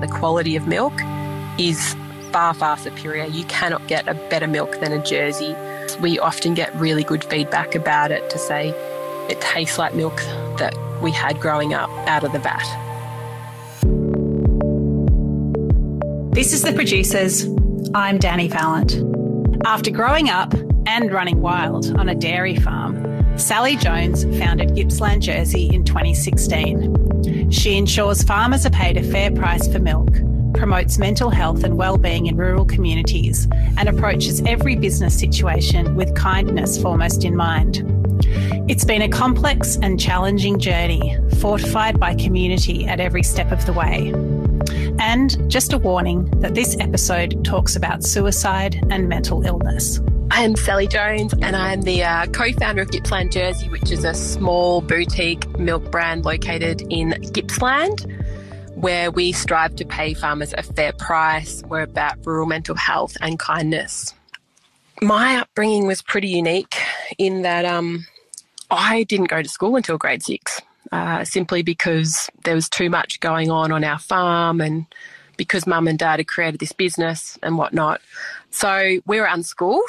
the quality of milk is far, far superior. You cannot get a better milk than a Jersey. We often get really good feedback about it to say it tastes like milk that we had growing up out of the vat. This is The Producers. I'm Danny Valent. After growing up and running wild on a dairy farm, Sally Jones founded Gippsland Jersey in 2016. She ensures farmers are paid a fair price for milk, promotes mental health and well-being in rural communities, and approaches every business situation with kindness foremost in mind. It's been a complex and challenging journey, fortified by community at every step of the way. And just a warning that this episode talks about suicide and mental illness. I am Sally Jones, and I'm the uh, co founder of Gippsland Jersey, which is a small boutique milk brand located in Gippsland, where we strive to pay farmers a fair price. We're about rural mental health and kindness. My upbringing was pretty unique in that um, I didn't go to school until grade six, uh, simply because there was too much going on on our farm and because mum and dad had created this business and whatnot. So we were unschooled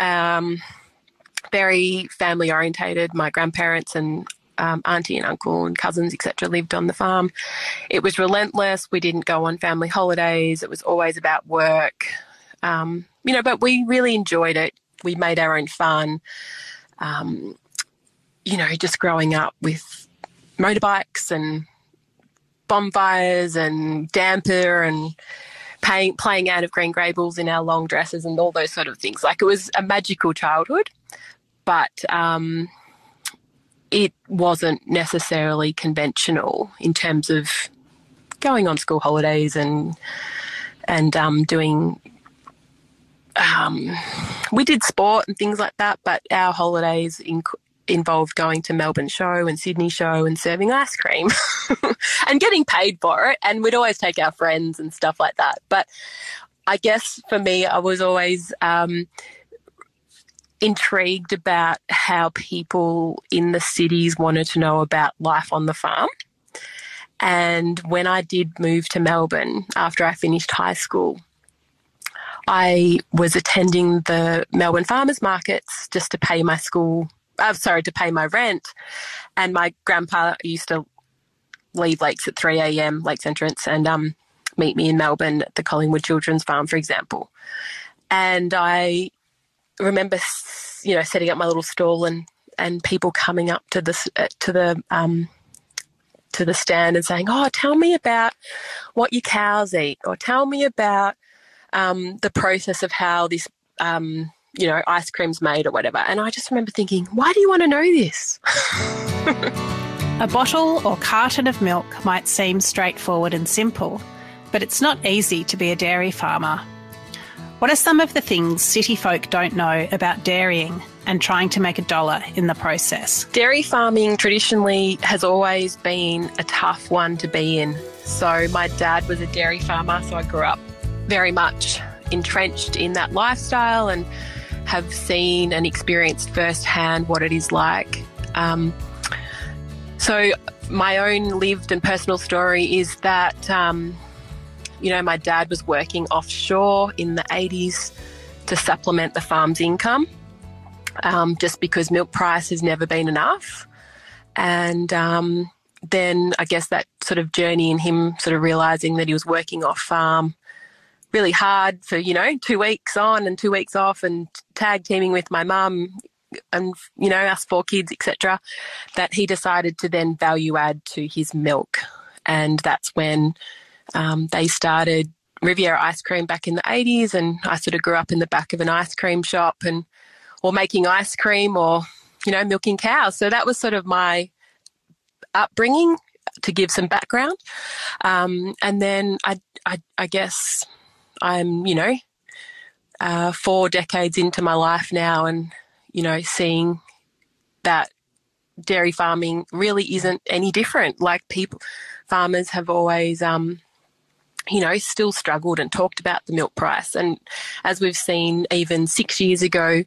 um, very family orientated. My grandparents and um, auntie and uncle and cousins, etc., lived on the farm. It was relentless. We didn't go on family holidays. It was always about work. Um, you know, but we really enjoyed it. We made our own fun. Um, you know, just growing up with motorbikes and bonfires and damper and paying, playing out of Green Gables in our long dresses and all those sort of things. Like it was a magical childhood, but um, it wasn't necessarily conventional in terms of going on school holidays and and um, doing. Um, we did sport and things like that, but our holidays inc- involved going to Melbourne show and Sydney show and serving ice cream and getting paid for it. And we'd always take our friends and stuff like that. But I guess for me, I was always um, intrigued about how people in the cities wanted to know about life on the farm. And when I did move to Melbourne after I finished high school, I was attending the Melbourne farmers markets just to pay my school uh, sorry, to pay my rent. And my grandpa used to leave Lakes at 3 a.m., Lakes Entrance, and um, meet me in Melbourne at the Collingwood Children's Farm, for example. And I remember, you know, setting up my little stall and, and people coming up to the, uh, to the, um, to the stand and saying, "Oh, tell me about what your cows eat, or tell me about um, the process of how this um, you know, ice cream's made or whatever. And I just remember thinking, why do you want to know this? a bottle or carton of milk might seem straightforward and simple, but it's not easy to be a dairy farmer. What are some of the things city folk don't know about dairying and trying to make a dollar in the process? Dairy farming traditionally has always been a tough one to be in. So, my dad was a dairy farmer, so I grew up very much entrenched in that lifestyle and have seen and experienced firsthand what it is like. Um, so, my own lived and personal story is that, um, you know, my dad was working offshore in the 80s to supplement the farm's income um, just because milk price has never been enough. And um, then I guess that sort of journey in him sort of realizing that he was working off farm really hard for you know two weeks on and two weeks off and tag teaming with my mum and you know us four kids etc that he decided to then value add to his milk. And that's when um, they started riviera ice cream back in the 80s and i sort of grew up in the back of an ice cream shop and or making ice cream or you know milking cows. So that was sort of my upbringing to give some background. Um, and then I, I, I guess I'm, you know, uh, four decades into my life now and, you know, seeing that dairy farming really isn't any different. Like people, farmers have always, um, you know, still struggled and talked about the milk price. And as we've seen even six years ago,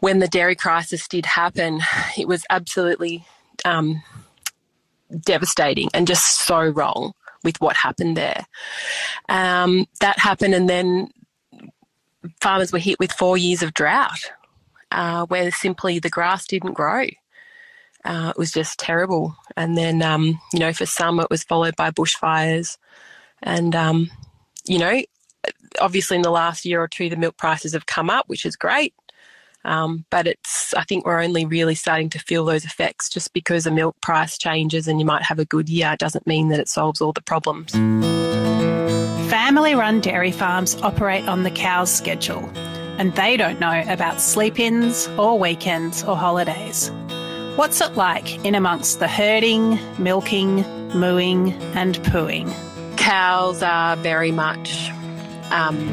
when the dairy crisis did happen, it was absolutely um, devastating and just so wrong with what happened there. Um, that happened, and then farmers were hit with four years of drought, uh, where simply the grass didn't grow. Uh, it was just terrible. And then, um, you know, for some, it was followed by bushfires. And, um, you know, obviously in the last year or two, the milk prices have come up, which is great. Um, but it's, I think we're only really starting to feel those effects just because a milk price changes and you might have a good year it doesn't mean that it solves all the problems. Family run dairy farms operate on the cow's schedule and they don't know about sleep ins or weekends or holidays. What's it like in amongst the herding, milking, mooing, and pooing? Cows are very much um,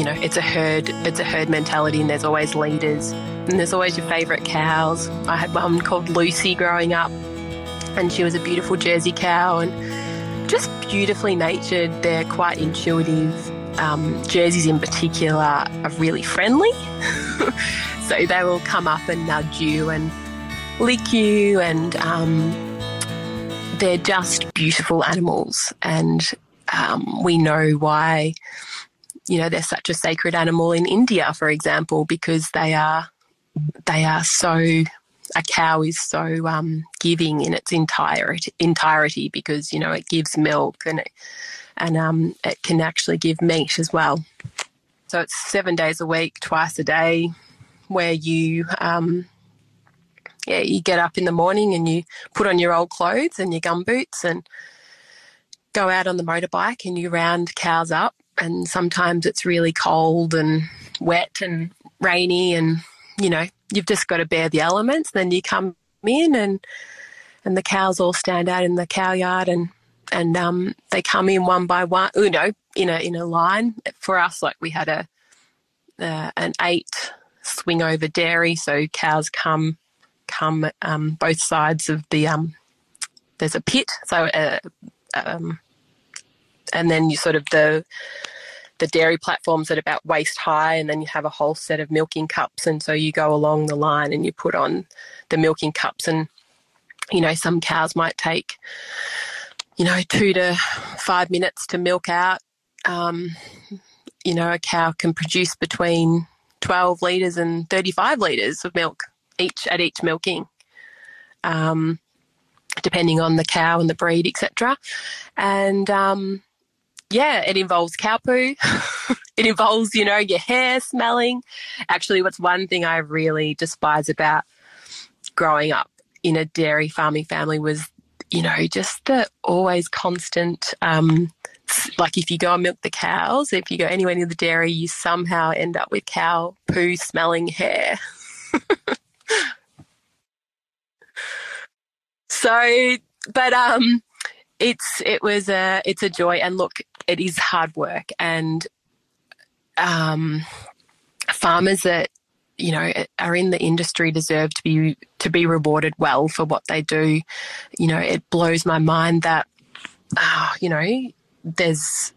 you know, it's a herd, it's a herd mentality, and there's always leaders, and there's always your favourite cows. I had one called Lucy growing up, and she was a beautiful Jersey cow, and just beautifully natured. They're quite intuitive. Um, Jerseys in particular are really friendly, so they will come up and nudge you and lick you, and um, they're just beautiful animals, and um, we know why you know, they're such a sacred animal in India, for example, because they are they are so a cow is so um, giving in its entirety, entirety because you know it gives milk and it, and um, it can actually give meat as well. So it's seven days a week, twice a day, where you um, yeah you get up in the morning and you put on your old clothes and your gum boots and go out on the motorbike and you round cows up and sometimes it's really cold and wet and rainy and you know you've just got to bear the elements then you come in and and the cows all stand out in the cow yard and and um, they come in one by one you know in a in a line. For us like we had a uh, an eight swing over dairy so cows come come um, both sides of the um, there's a pit so uh, um, and then you sort of the the dairy platforms at about waist high, and then you have a whole set of milking cups, and so you go along the line and you put on the milking cups, and you know some cows might take you know two to five minutes to milk out. Um, you know, a cow can produce between 12 litres and 35 litres of milk each at each milking. Um, depending on the cow and the breed, etc. And um, yeah, it involves cow poo. it involves, you know, your hair smelling. Actually, what's one thing I really despise about growing up in a dairy farming family was, you know, just the always constant, um, like if you go and milk the cows, if you go anywhere near the dairy, you somehow end up with cow poo smelling hair. so, but um, it's it was a it's a joy. And look it is hard work. And um, farmers that you know are in the industry deserve to be to be rewarded well for what they do. You know it blows my mind that uh, you know there's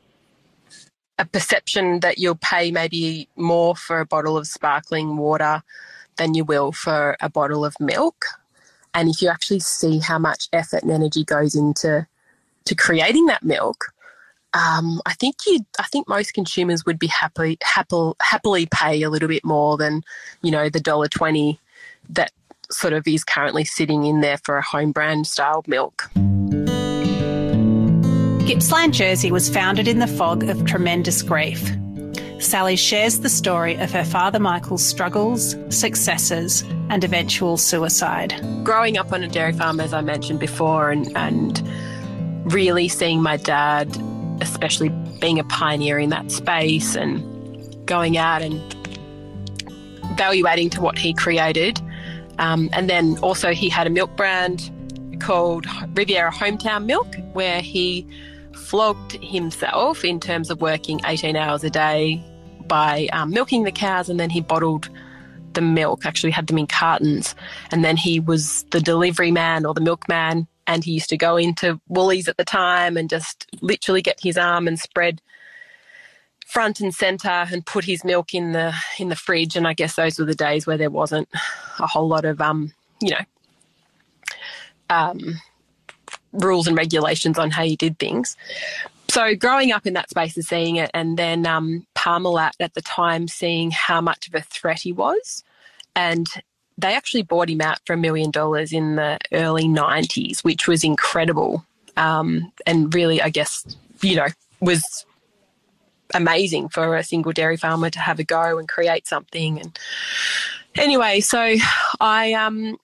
a perception that you'll pay maybe more for a bottle of sparkling water than you will for a bottle of milk. And if you actually see how much effort and energy goes into to creating that milk um, I think you. I think most consumers would be happy, happy, happily pay a little bit more than, you know, the dollar twenty that sort of is currently sitting in there for a home brand style milk. Gippsland Jersey was founded in the fog of tremendous grief. Sally shares the story of her father Michael's struggles, successes, and eventual suicide. Growing up on a dairy farm, as I mentioned before, and, and really seeing my dad especially being a pioneer in that space and going out and value adding to what he created. Um, and then also, he had a milk brand called Riviera Hometown Milk, where he flogged himself in terms of working 18 hours a day by um, milking the cows, and then he bottled the milk, actually had them in cartons. And then he was the delivery man or the milkman and he used to go into Woolies at the time and just literally get his arm and spread front and center and put his milk in the in the fridge and I guess those were the days where there wasn't a whole lot of um you know um rules and regulations on how you did things. So growing up in that space and seeing it, and then um, Parmalat at the time seeing how much of a threat he was, and they actually bought him out for a million dollars in the early 90s, which was incredible. Um, and really, I guess, you know, was amazing for a single dairy farmer to have a go and create something. And anyway, so I um,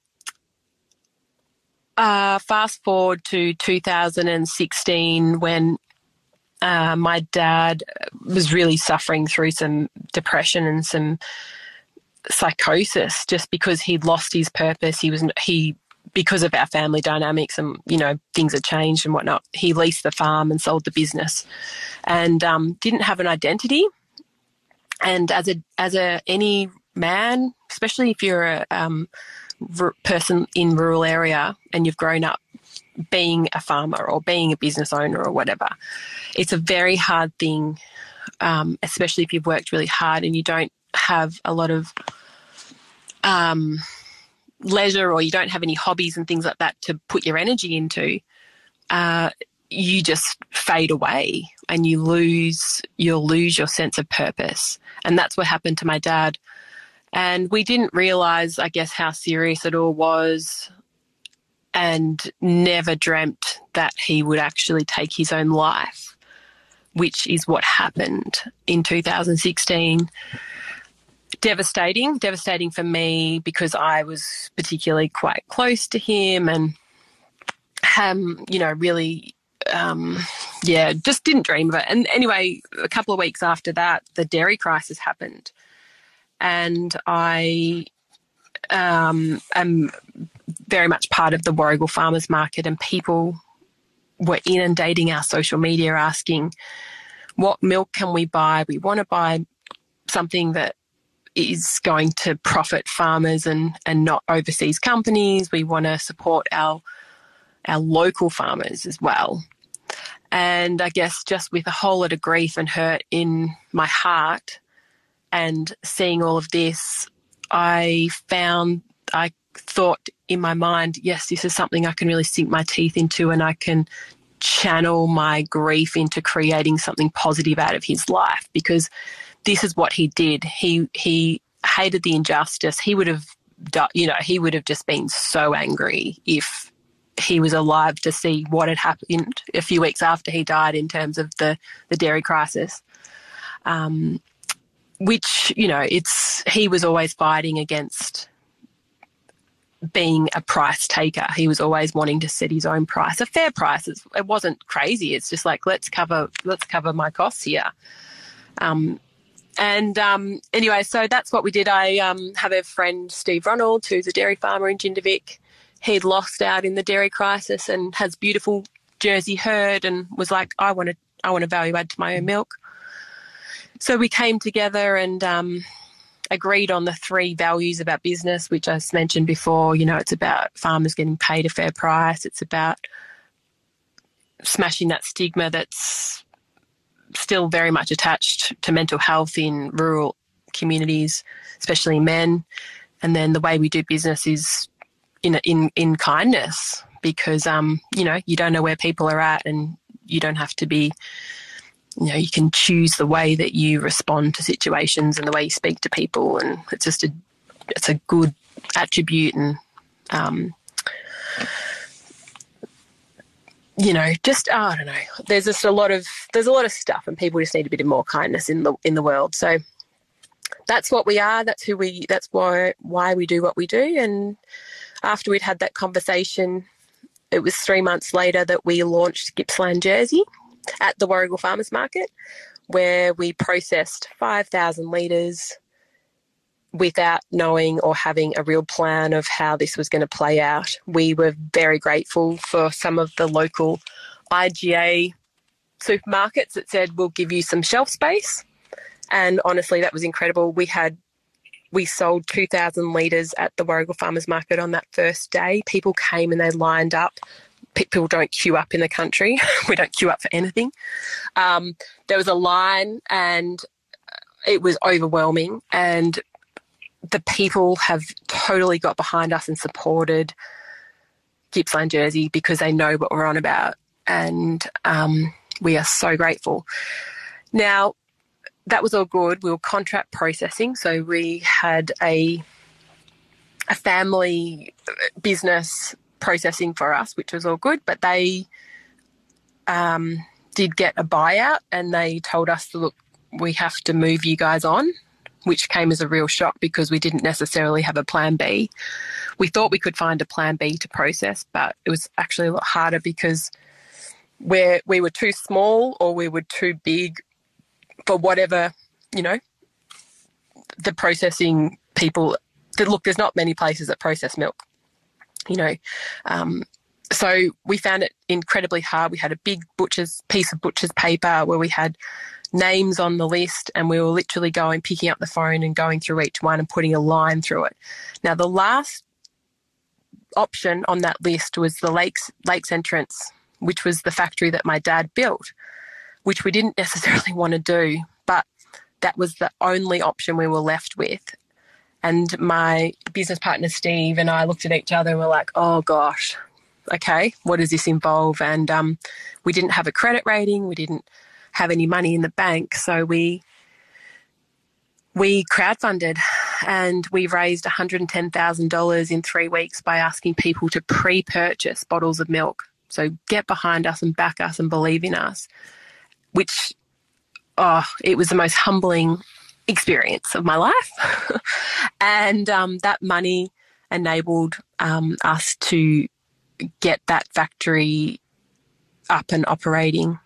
uh, fast forward to 2016 when uh, my dad was really suffering through some depression and some psychosis just because he'd lost his purpose. He was he because of our family dynamics and you know things had changed and whatnot. He leased the farm and sold the business, and um, didn't have an identity. And as a as a any man, especially if you're a um, r- person in rural area and you've grown up being a farmer or being a business owner or whatever, it's a very hard thing, um, especially if you've worked really hard and you don't have a lot of um, leisure or you don't have any hobbies and things like that to put your energy into, uh, you just fade away and you lose you'll lose your sense of purpose. And that's what happened to my dad. And we didn't realize, I guess, how serious it all was and never dreamt that he would actually take his own life, which is what happened in 2016 devastating, devastating for me because I was particularly quite close to him and, um, you know, really, um, yeah, just didn't dream of it. And anyway, a couple of weeks after that, the dairy crisis happened, and I um, am very much part of the Warragul farmers market, and people were inundating our social media asking, "What milk can we buy? We want to buy." Something that is going to profit farmers and, and not overseas companies. We want to support our our local farmers as well. And I guess just with a whole lot of grief and hurt in my heart and seeing all of this, I found I thought in my mind, yes, this is something I can really sink my teeth into and I can channel my grief into creating something positive out of his life because this is what he did. He he hated the injustice. He would have, you know, he would have just been so angry if he was alive to see what had happened a few weeks after he died in terms of the the dairy crisis. Um, which you know, it's he was always fighting against being a price taker. He was always wanting to set his own price, a fair price. It wasn't crazy. It's just like let's cover let's cover my costs here. Um, and um, anyway, so that's what we did. I um, have a friend, Steve Ronald, who's a dairy farmer in Jindivick. He'd lost out in the dairy crisis and has beautiful Jersey herd, and was like, I want to, I want to value add to my own milk. So we came together and um, agreed on the three values about business, which I mentioned before. You know, it's about farmers getting paid a fair price. It's about smashing that stigma that's still very much attached to mental health in rural communities, especially men. And then the way we do business is in in in kindness because um you know you don't know where people are at and you don't have to be you know you can choose the way that you respond to situations and the way you speak to people and it's just a it's a good attribute and um, you know, just oh, I don't know. There's just a lot of there's a lot of stuff, and people just need a bit of more kindness in the in the world. So that's what we are. That's who we. That's why why we do what we do. And after we'd had that conversation, it was three months later that we launched Gippsland Jersey at the Warragul Farmers Market, where we processed five thousand litres without knowing or having a real plan of how this was going to play out. We were very grateful for some of the local IGA supermarkets that said, we'll give you some shelf space. And honestly, that was incredible. We had we sold 2,000 litres at the Warragul Farmers Market on that first day. People came and they lined up. People don't queue up in the country. we don't queue up for anything. Um, there was a line and it was overwhelming. And the people have totally got behind us and supported Gippsland Jersey because they know what we're on about. And um, we are so grateful. Now, that was all good. We were contract processing. So we had a, a family business processing for us, which was all good. But they um, did get a buyout and they told us, look, we have to move you guys on, which came as a real shock because we didn't necessarily have a plan B. We thought we could find a plan B to process, but it was actually a lot harder because where we were too small or we were too big for whatever, you know, the processing people. Look, there's not many places that process milk, you know. Um, so we found it incredibly hard. We had a big butcher's piece of butcher's paper where we had names on the list and we were literally going picking up the phone and going through each one and putting a line through it. Now the last option on that list was the lakes lakes entrance, which was the factory that my dad built, which we didn't necessarily want to do, but that was the only option we were left with. And my business partner Steve and I looked at each other and were like, "Oh gosh, okay, what does this involve?" And um, we didn't have a credit rating, we didn't have any money in the bank, so we we crowdfunded and we raised $110,000 in three weeks by asking people to pre purchase bottles of milk. So get behind us and back us and believe in us, which, oh, it was the most humbling experience of my life. and um, that money enabled um, us to get that factory up and operating.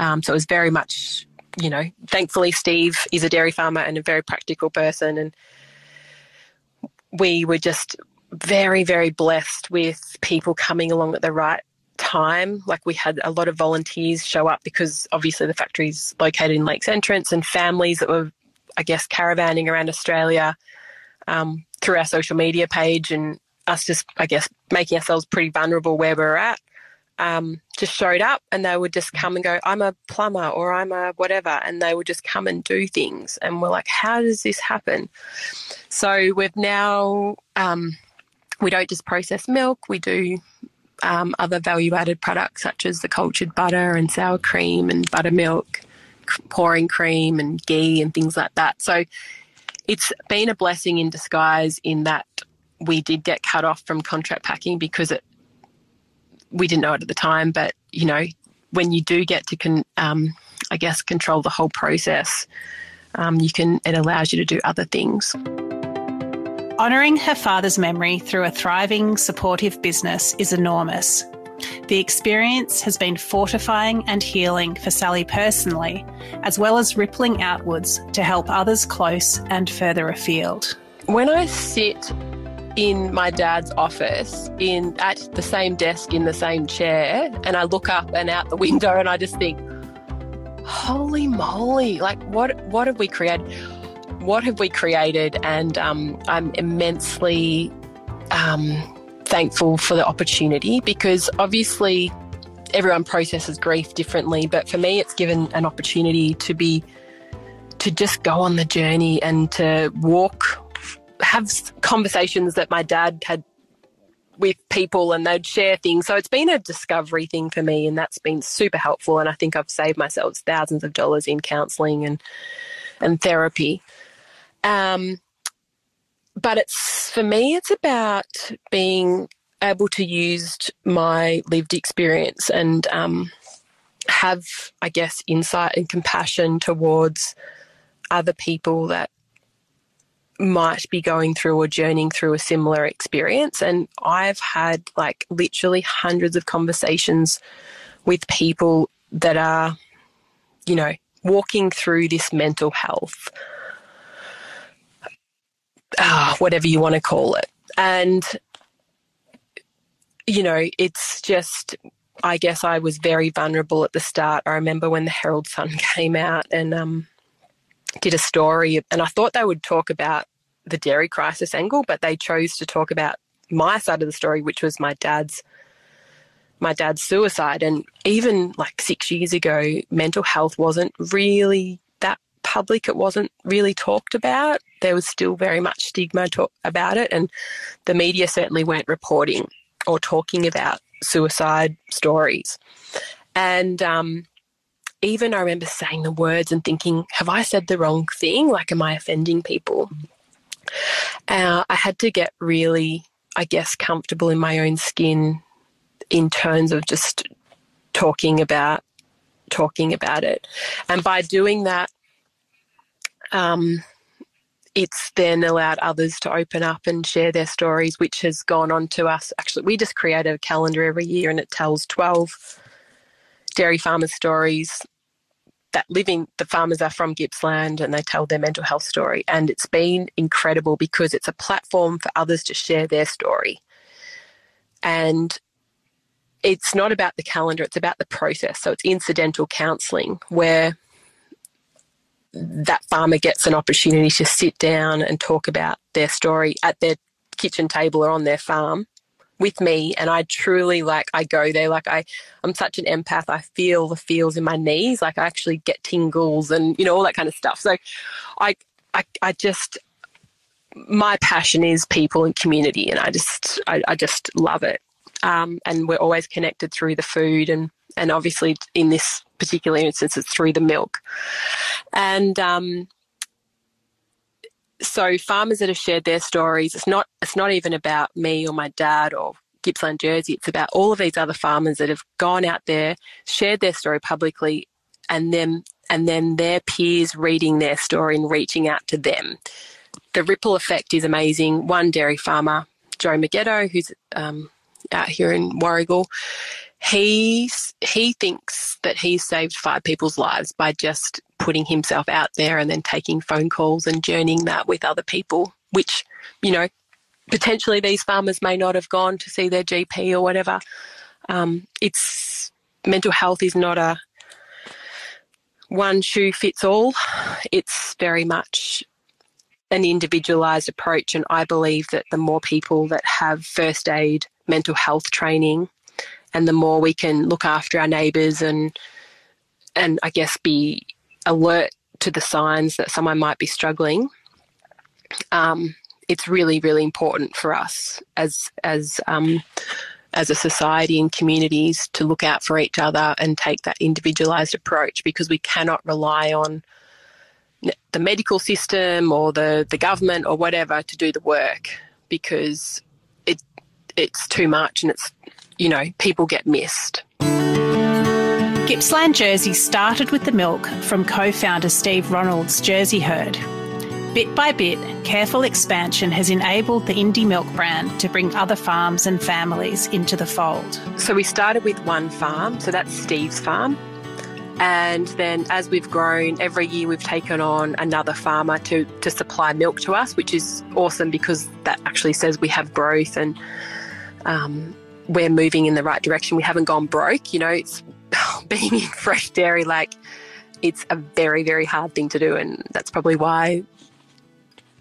Um, so it was very much you know, thankfully, Steve is a dairy farmer and a very practical person. And we were just very, very blessed with people coming along at the right time. Like we had a lot of volunteers show up because obviously the factory's located in Lakes Entrance and families that were, I guess, caravanning around Australia um, through our social media page and us just, I guess, making ourselves pretty vulnerable where we're at um, just showed up and they would just come and go, I'm a plumber or I'm a whatever. And they would just come and do things. And we're like, how does this happen? So we've now, um, we don't just process milk, we do um, other value added products such as the cultured butter and sour cream and buttermilk, pouring cream and ghee and things like that. So it's been a blessing in disguise in that we did get cut off from contract packing because it we didn't know it at the time, but you know, when you do get to, con, um, I guess, control the whole process, um, you can. It allows you to do other things. Honouring her father's memory through a thriving, supportive business is enormous. The experience has been fortifying and healing for Sally personally, as well as rippling outwards to help others close and further afield. When I sit in my dad's office in at the same desk in the same chair and I look up and out the window and I just think holy moly like what what have we created what have we created? And um, I'm immensely um, thankful for the opportunity because obviously everyone processes grief differently but for me it's given an opportunity to be to just go on the journey and to walk have conversations that my dad had with people and they'd share things. So it's been a discovery thing for me and that's been super helpful and I think I've saved myself thousands of dollars in counseling and and therapy. Um but it's for me it's about being able to use my lived experience and um, have I guess insight and compassion towards other people that might be going through or journeying through a similar experience. And I've had like literally hundreds of conversations with people that are, you know, walking through this mental health, uh, whatever you want to call it. And, you know, it's just, I guess I was very vulnerable at the start. I remember when the Herald Sun came out and, um, did a story and I thought they would talk about the dairy crisis angle, but they chose to talk about my side of the story, which was my dad's my dad's suicide. And even like six years ago, mental health wasn't really that public. It wasn't really talked about. There was still very much stigma talk about it, and the media certainly weren't reporting or talking about suicide stories. And um, even I remember saying the words and thinking, have I said the wrong thing? Like, am I offending people? Uh, I had to get really, I guess, comfortable in my own skin in terms of just talking about talking about it, and by doing that, um, it's then allowed others to open up and share their stories, which has gone on to us. Actually, we just create a calendar every year, and it tells twelve dairy farmers' stories that living the farmers are from Gippsland and they tell their mental health story. And it's been incredible because it's a platform for others to share their story. And it's not about the calendar, it's about the process. So it's incidental counselling where that farmer gets an opportunity to sit down and talk about their story at their kitchen table or on their farm with me and I truly like I go there like I I'm such an empath I feel the feels in my knees like I actually get tingles and you know all that kind of stuff. So I I, I just my passion is people and community and I just I, I just love it. Um, and we're always connected through the food and and obviously in this particular instance it's through the milk. And um, so farmers that have shared their stories, it's not it's not even about me or my dad or Gippsland Jersey. It's about all of these other farmers that have gone out there, shared their story publicly, and then and then their peers reading their story and reaching out to them. The ripple effect is amazing. One dairy farmer, Joe Maggetto, who's um, out here in Warragul, he he thinks that he's saved five people's lives by just putting himself out there and then taking phone calls and journeying that with other people, which, you know, potentially these farmers may not have gone to see their GP or whatever. Um, it's mental health is not a one shoe fits all. It's very much an individualized approach, and I believe that the more people that have first aid mental health training, and the more we can look after our neighbours and and I guess be alert to the signs that someone might be struggling, um, it's really, really important for us as as um, as a society and communities to look out for each other and take that individualized approach because we cannot rely on the medical system or the, the government or whatever to do the work because it it's too much and it's you know people get missed. Gippsland Jersey started with the milk from co founder Steve Ronald's Jersey herd. Bit by bit, careful expansion has enabled the Indie Milk brand to bring other farms and families into the fold. So we started with one farm, so that's Steve's farm. And then as we've grown, every year we've taken on another farmer to, to supply milk to us, which is awesome because that actually says we have growth and um, we're moving in the right direction. We haven't gone broke. You know, it's being in fresh dairy, like it's a very, very hard thing to do. And that's probably why,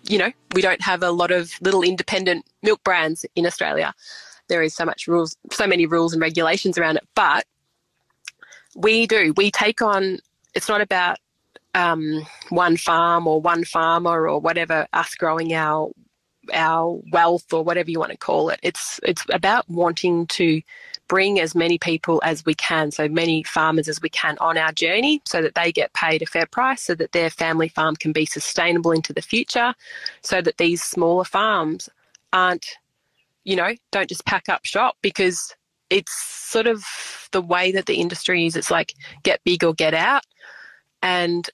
you know, we don't have a lot of little independent milk brands in Australia. There is so much rules, so many rules and regulations around it. But we do, we take on, it's not about um, one farm or one farmer or whatever, us growing our our wealth or whatever you want to call it. It's it's about wanting to bring as many people as we can, so many farmers as we can on our journey so that they get paid a fair price, so that their family farm can be sustainable into the future, so that these smaller farms aren't, you know, don't just pack up shop because it's sort of the way that the industry is. It's like get big or get out. And,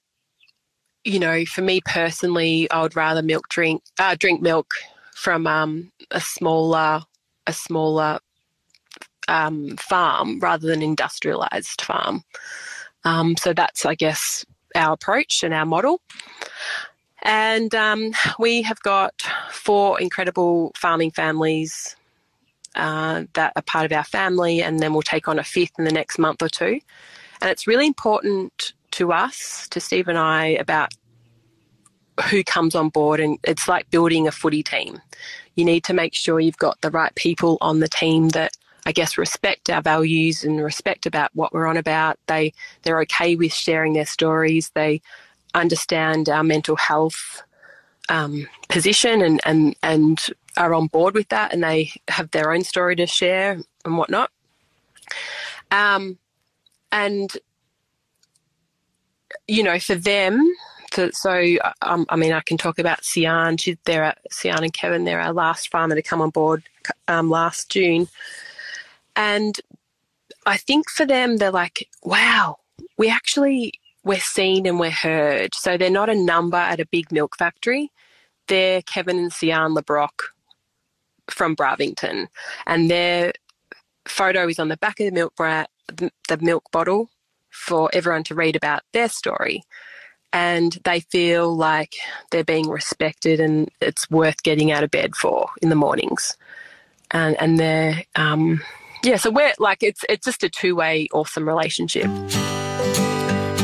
you know, for me personally, I would rather milk drink, uh, drink milk from um, a smaller, a smaller um, farm rather than industrialized farm. Um, so that's, I guess, our approach and our model. And um, we have got four incredible farming families uh, that are part of our family, and then we'll take on a fifth in the next month or two. And it's really important to us, to Steve and I, about who comes on board. And it's like building a footy team. You need to make sure you've got the right people on the team that I guess, respect our values and respect about what we're on about. They they're okay with sharing their stories. They understand our mental health um, position and and and are on board with that and they have their own story to share and whatnot. Um, and you know, for them, for, so um, I mean, I can talk about Sian. She's there. Sian and Kevin. They're our last farmer to come on board um, last June, and I think for them, they're like, wow, we actually we're seen and we're heard. So they're not a number at a big milk factory. They're Kevin and Sian LeBrock from Bravington, and their photo is on the back of the milk the milk bottle for everyone to read about their story. And they feel like they're being respected and it's worth getting out of bed for in the mornings. And, and they're, um, yeah, so we're like, it's, it's just a two way awesome relationship.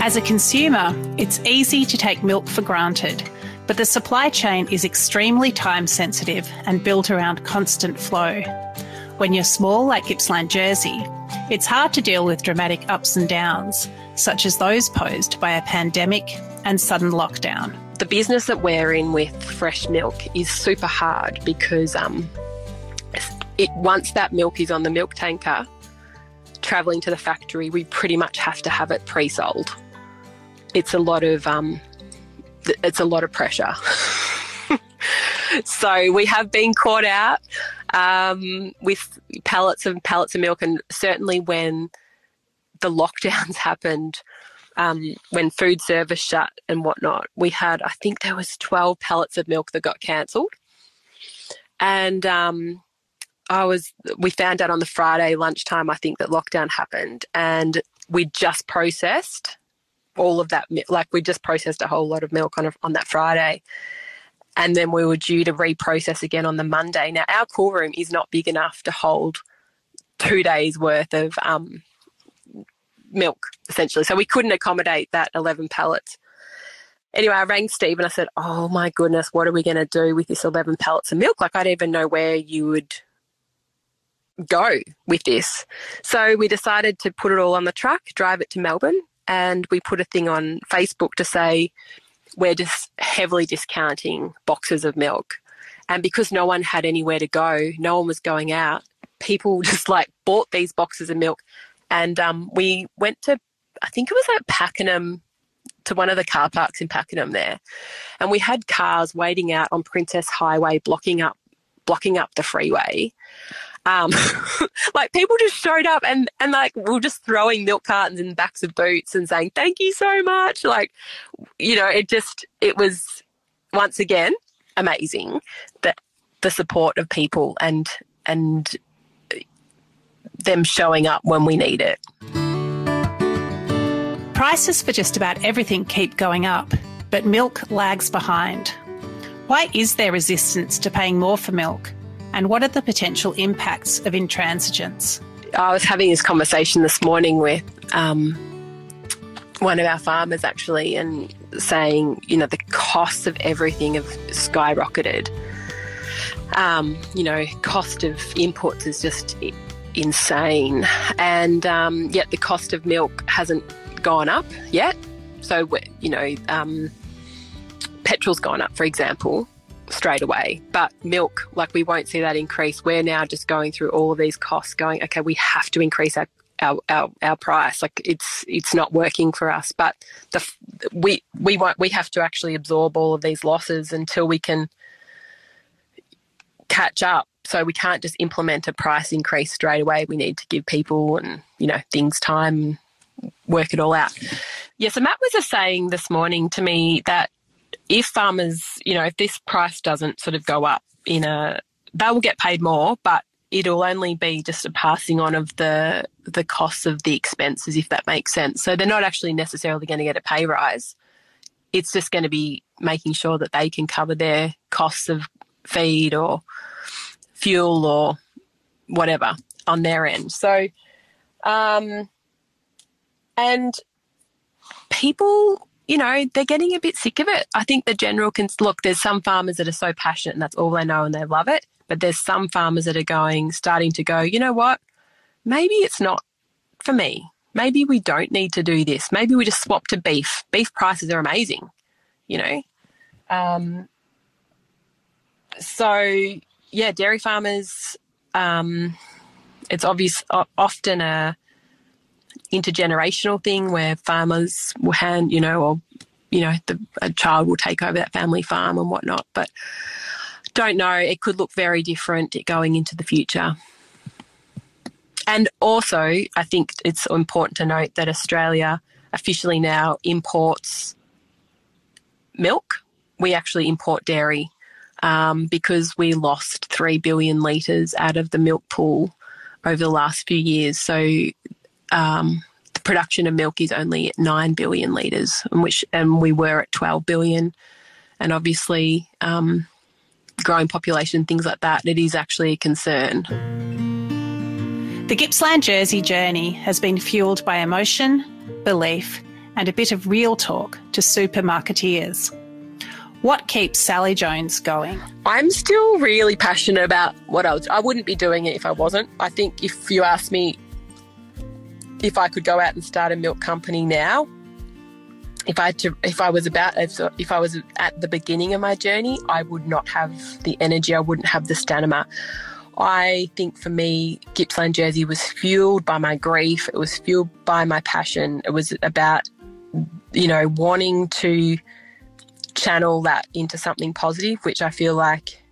As a consumer, it's easy to take milk for granted, but the supply chain is extremely time sensitive and built around constant flow. When you're small, like Gippsland Jersey, it's hard to deal with dramatic ups and downs, such as those posed by a pandemic and sudden lockdown. The business that we're in with fresh milk is super hard because um, it once that milk is on the milk tanker, travelling to the factory, we pretty much have to have it pre-sold it's a lot of um, it's a lot of pressure. so we have been caught out um, with pallets and pallets of milk, and certainly when the lockdowns happened, um, when food service shut and whatnot, we had I think there was twelve pallets of milk that got cancelled, and um, I was we found out on the Friday lunchtime I think that lockdown happened, and we just processed all of that, like we just processed a whole lot of milk on, a, on that Friday. And then we were due to reprocess again on the Monday. Now, our cool room is not big enough to hold two days worth of um, milk, essentially. So we couldn't accommodate that 11 pallets. Anyway, I rang Steve and I said, Oh my goodness, what are we going to do with this 11 pallets of milk? Like, I don't even know where you would go with this. So we decided to put it all on the truck, drive it to Melbourne, and we put a thing on Facebook to say we're just heavily discounting boxes of milk. And because no one had anywhere to go, no one was going out, people just like bought these boxes of milk. And um, we went to, I think it was at Pakenham, to one of the car parks in Pakenham there. And we had cars waiting out on Princes Highway, blocking up blocking up the freeway. Um, like people just showed up and, and like we are just throwing milk cartons in the backs of boots and saying, thank you so much. Like, you know, it just, it was once again amazing that the support of people and, and them showing up when we need it. Prices for just about everything keep going up, but milk lags behind. Why is there resistance to paying more for milk? And what are the potential impacts of intransigence? I was having this conversation this morning with um, one of our farmers actually, and saying, you know, the costs of everything have skyrocketed. Um, you know, cost of inputs is just insane, and um, yet the cost of milk hasn't gone up yet. So, you know, um, petrol's gone up, for example, straight away. But milk, like we won't see that increase. We're now just going through all of these costs, going, okay, we have to increase our our, our, our price. Like it's it's not working for us. But the we we won't we have to actually absorb all of these losses until we can catch up. So we can't just implement a price increase straight away. We need to give people and you know things time work it all out. Yeah so matt was just saying this morning to me that if farmers, you know, if this price doesn't sort of go up in a, they will get paid more, but it'll only be just a passing on of the the costs of the expenses, if that makes sense. So they're not actually necessarily going to get a pay rise. It's just going to be making sure that they can cover their costs of feed or fuel or whatever on their end. So, um, and people you know, they're getting a bit sick of it. I think the general can look, there's some farmers that are so passionate and that's all they know and they love it. But there's some farmers that are going, starting to go, you know what? Maybe it's not for me. Maybe we don't need to do this. Maybe we just swap to beef. Beef prices are amazing, you know? Um, so yeah, dairy farmers. Um, it's obvious often a intergenerational thing where farmers will hand, you know, or you know, the, a child will take over that family farm and whatnot. But don't know. It could look very different going into the future. And also, I think it's important to note that Australia officially now imports milk. We actually import dairy um, because we lost 3 billion litres out of the milk pool over the last few years. So um, the production of milk is only at 9 billion litres, and, which, and we were at 12 billion. And obviously, um, growing population, things like that, it is actually a concern. The Gippsland Jersey journey has been fueled by emotion, belief, and a bit of real talk to supermarketeers. What keeps Sally Jones going? I'm still really passionate about what I was. I wouldn't be doing it if I wasn't. I think if you ask me if I could go out and start a milk company now, if I to, if I was about if, if I was at the beginning of my journey, I would not have the energy. I wouldn't have the stamina. I think for me, Gippsland Jersey was fueled by my grief. It was fueled by my passion. It was about, you know, wanting to channel that into something positive, which I feel like,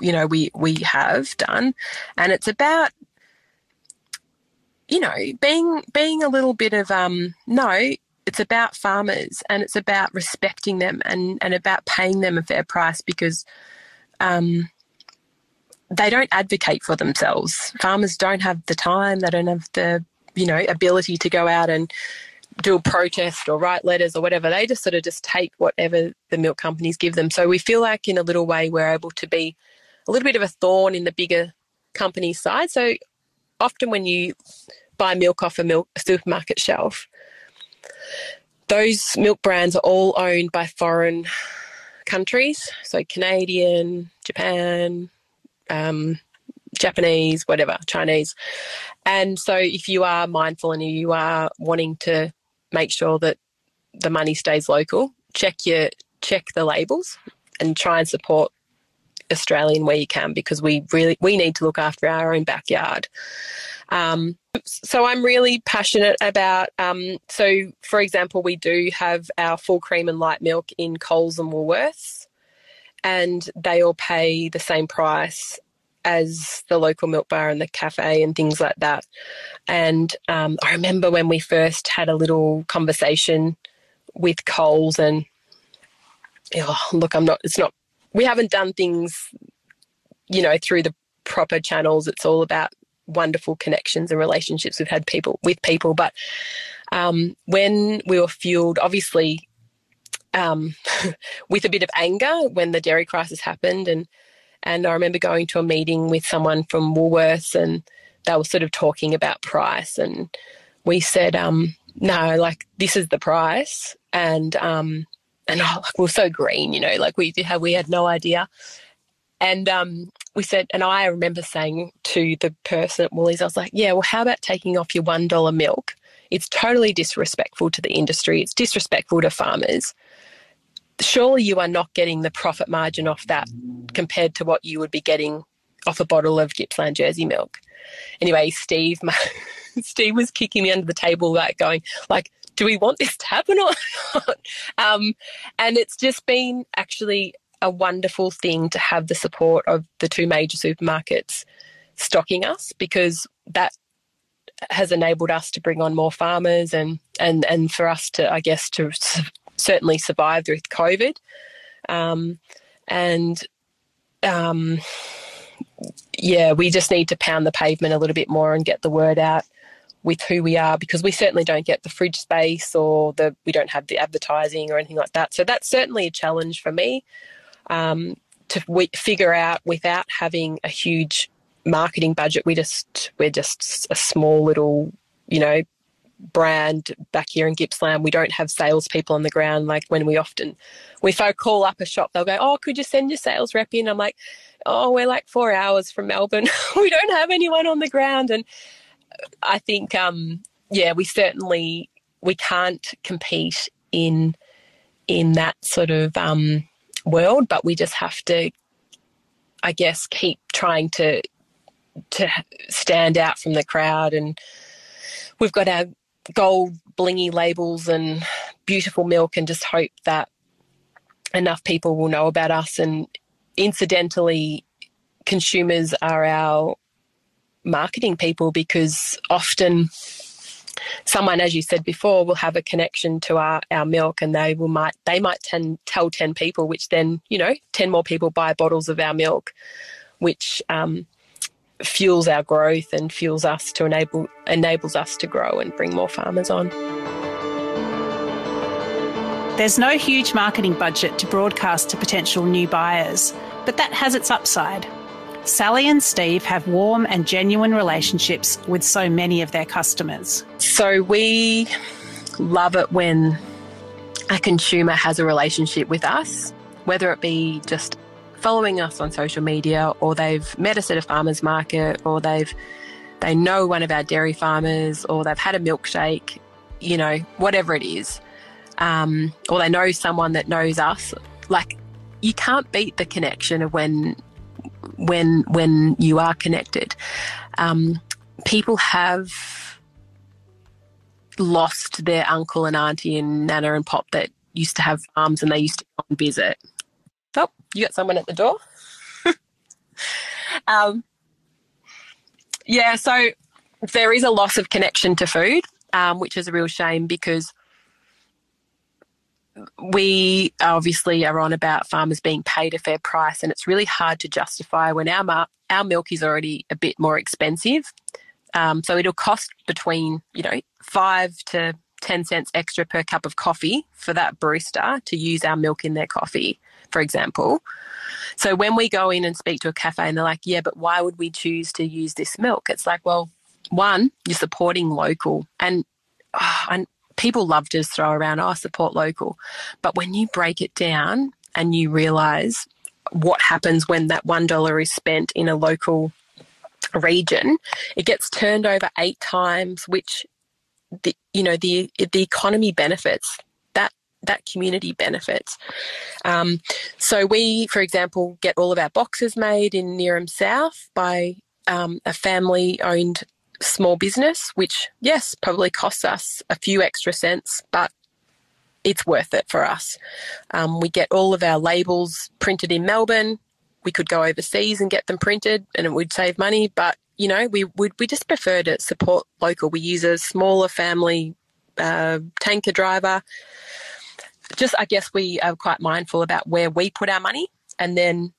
you know, we we have done, and it's about, you know, being being a little bit of um no. It's about farmers and it's about respecting them and, and about paying them a fair price because um, they don't advocate for themselves. Farmers don't have the time, they don't have the, you know, ability to go out and do a protest or write letters or whatever. They just sort of just take whatever the milk companies give them. So we feel like in a little way we're able to be a little bit of a thorn in the bigger company side. So often when you buy milk off a milk supermarket shelf, those milk brands are all owned by foreign countries. So Canadian, Japan, um, Japanese, whatever, Chinese. And so if you are mindful and you are wanting to make sure that the money stays local. Check your check the labels and try and support Australian where you can because we really we need to look after our own backyard. Um, so I'm really passionate about. Um, so, for example, we do have our full cream and light milk in Coles and Woolworths, and they all pay the same price as the local milk bar and the cafe and things like that. And um, I remember when we first had a little conversation with Coles, and oh, look, I'm not, it's not, we haven't done things, you know, through the proper channels. It's all about wonderful connections and relationships we've had people with people. But um, when we were fueled, obviously, um, with a bit of anger when the dairy crisis happened and and I remember going to a meeting with someone from Woolworths and they were sort of talking about price. And we said, um, no, like this is the price. And, um, and oh, like, we are so green, you know, like we had, we had no idea. And um, we said, and I remember saying to the person at Woolies, I was like, yeah, well, how about taking off your $1 milk? It's totally disrespectful to the industry. It's disrespectful to farmers surely you are not getting the profit margin off that compared to what you would be getting off a bottle of Gippsland Jersey milk. Anyway, Steve, my, Steve was kicking me under the table, like going, like, do we want this to happen or not? Um, and it's just been actually a wonderful thing to have the support of the two major supermarkets stocking us because that has enabled us to bring on more farmers and and and for us to I guess to certainly survive with COVID. Um, and um, yeah, we just need to pound the pavement a little bit more and get the word out with who we are because we certainly don't get the fridge space or the we don't have the advertising or anything like that. So that's certainly a challenge for me um, to we, figure out without having a huge marketing budget. We just we're just a small little you know brand back here in Gippsland. We don't have salespeople on the ground like when we often, if I call up a shop, they'll go, "Oh, could you send your sales rep in?" I'm like, "Oh, we're like four hours from Melbourne. we don't have anyone on the ground." And I think, um, yeah, we certainly we can't compete in in that sort of um, world, but we just have to I guess, keep trying to to stand out from the crowd. And we've got our gold blingy labels and beautiful milk, and just hope that enough people will know about us. And incidentally, consumers are our marketing people because often someone, as you said before, will have a connection to our, our milk and they will might they might ten, tell 10 people, which then, you know, 10 more people buy bottles of our milk, which um, fuels our growth and fuels us to enable enables us to grow and bring more farmers on. There's no huge marketing budget to broadcast to potential new buyers, but that has its upside. Sally and Steve have warm and genuine relationships with so many of their customers. So we love it when a consumer has a relationship with us, whether it be just following us on social media or they've met us at a farmer's market or they've they know one of our dairy farmers or they've had a milkshake, you know, whatever it is. Um, or they know someone that knows us. Like you can't beat the connection of when when when you are connected. Um, people have lost their uncle and auntie and nana and pop that used to have farms and they used to come visit. Oh, you got someone at the door. um, yeah, so there is a loss of connection to food, um, which is a real shame because we obviously are on about farmers being paid a fair price, and it's really hard to justify when our mar- our milk is already a bit more expensive. Um, so it'll cost between you know five to ten cents extra per cup of coffee for that barista to use our milk in their coffee, for example. So when we go in and speak to a cafe and they're like, "Yeah, but why would we choose to use this milk?" It's like, well, one, you're supporting local, and oh, and people love to throw around, oh, support local. But when you break it down and you realize what happens when that $1 is spent in a local region, it gets turned over eight times, which the, you know, the, the economy benefits that that community benefits. Um, so we, for example, get all of our boxes made in Neerim South by um, a family-owned small business, which, yes, probably costs us a few extra cents, but it's worth it for us. Um, we get all of our labels printed in Melbourne. We could go overseas and get them printed and it would save money, but you know, we would we just prefer to support local. We use a smaller family uh, tanker driver. Just, I guess, we are quite mindful about where we put our money, and then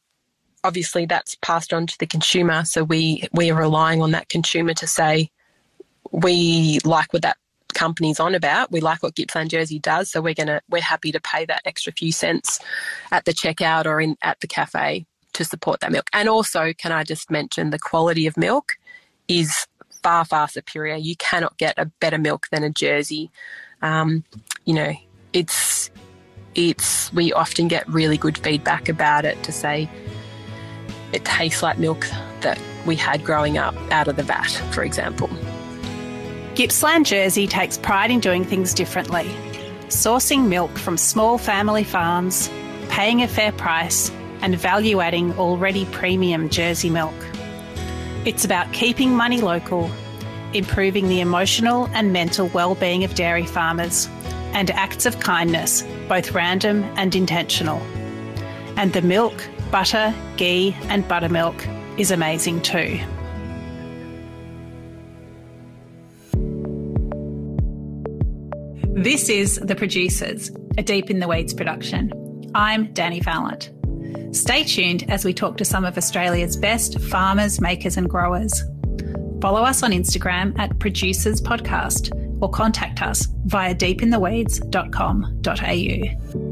obviously that's passed on to the consumer. So we we are relying on that consumer to say we like what that company's on about. We like what Gippsland Jersey does, so we're gonna we're happy to pay that extra few cents at the checkout or in at the cafe to support that milk. And also, can I just mention the quality of milk is far far superior. You cannot get a better milk than a Jersey. Um, you know, it's it's we often get really good feedback about it to say it tastes like milk that we had growing up out of the vat, for example. Gippsland Jersey takes pride in doing things differently, sourcing milk from small family farms, paying a fair price, and value adding already premium Jersey milk. It's about keeping money local, improving the emotional and mental well-being of dairy farmers, and acts of kindness, both random and intentional. And the milk, butter, ghee, and buttermilk is amazing too. This is The Producers, a Deep in the Weeds production. I'm Danny Vallant. Stay tuned as we talk to some of Australia's best farmers, makers, and growers. Follow us on Instagram at Producers Podcast or contact us via deepintheweeds.com.au.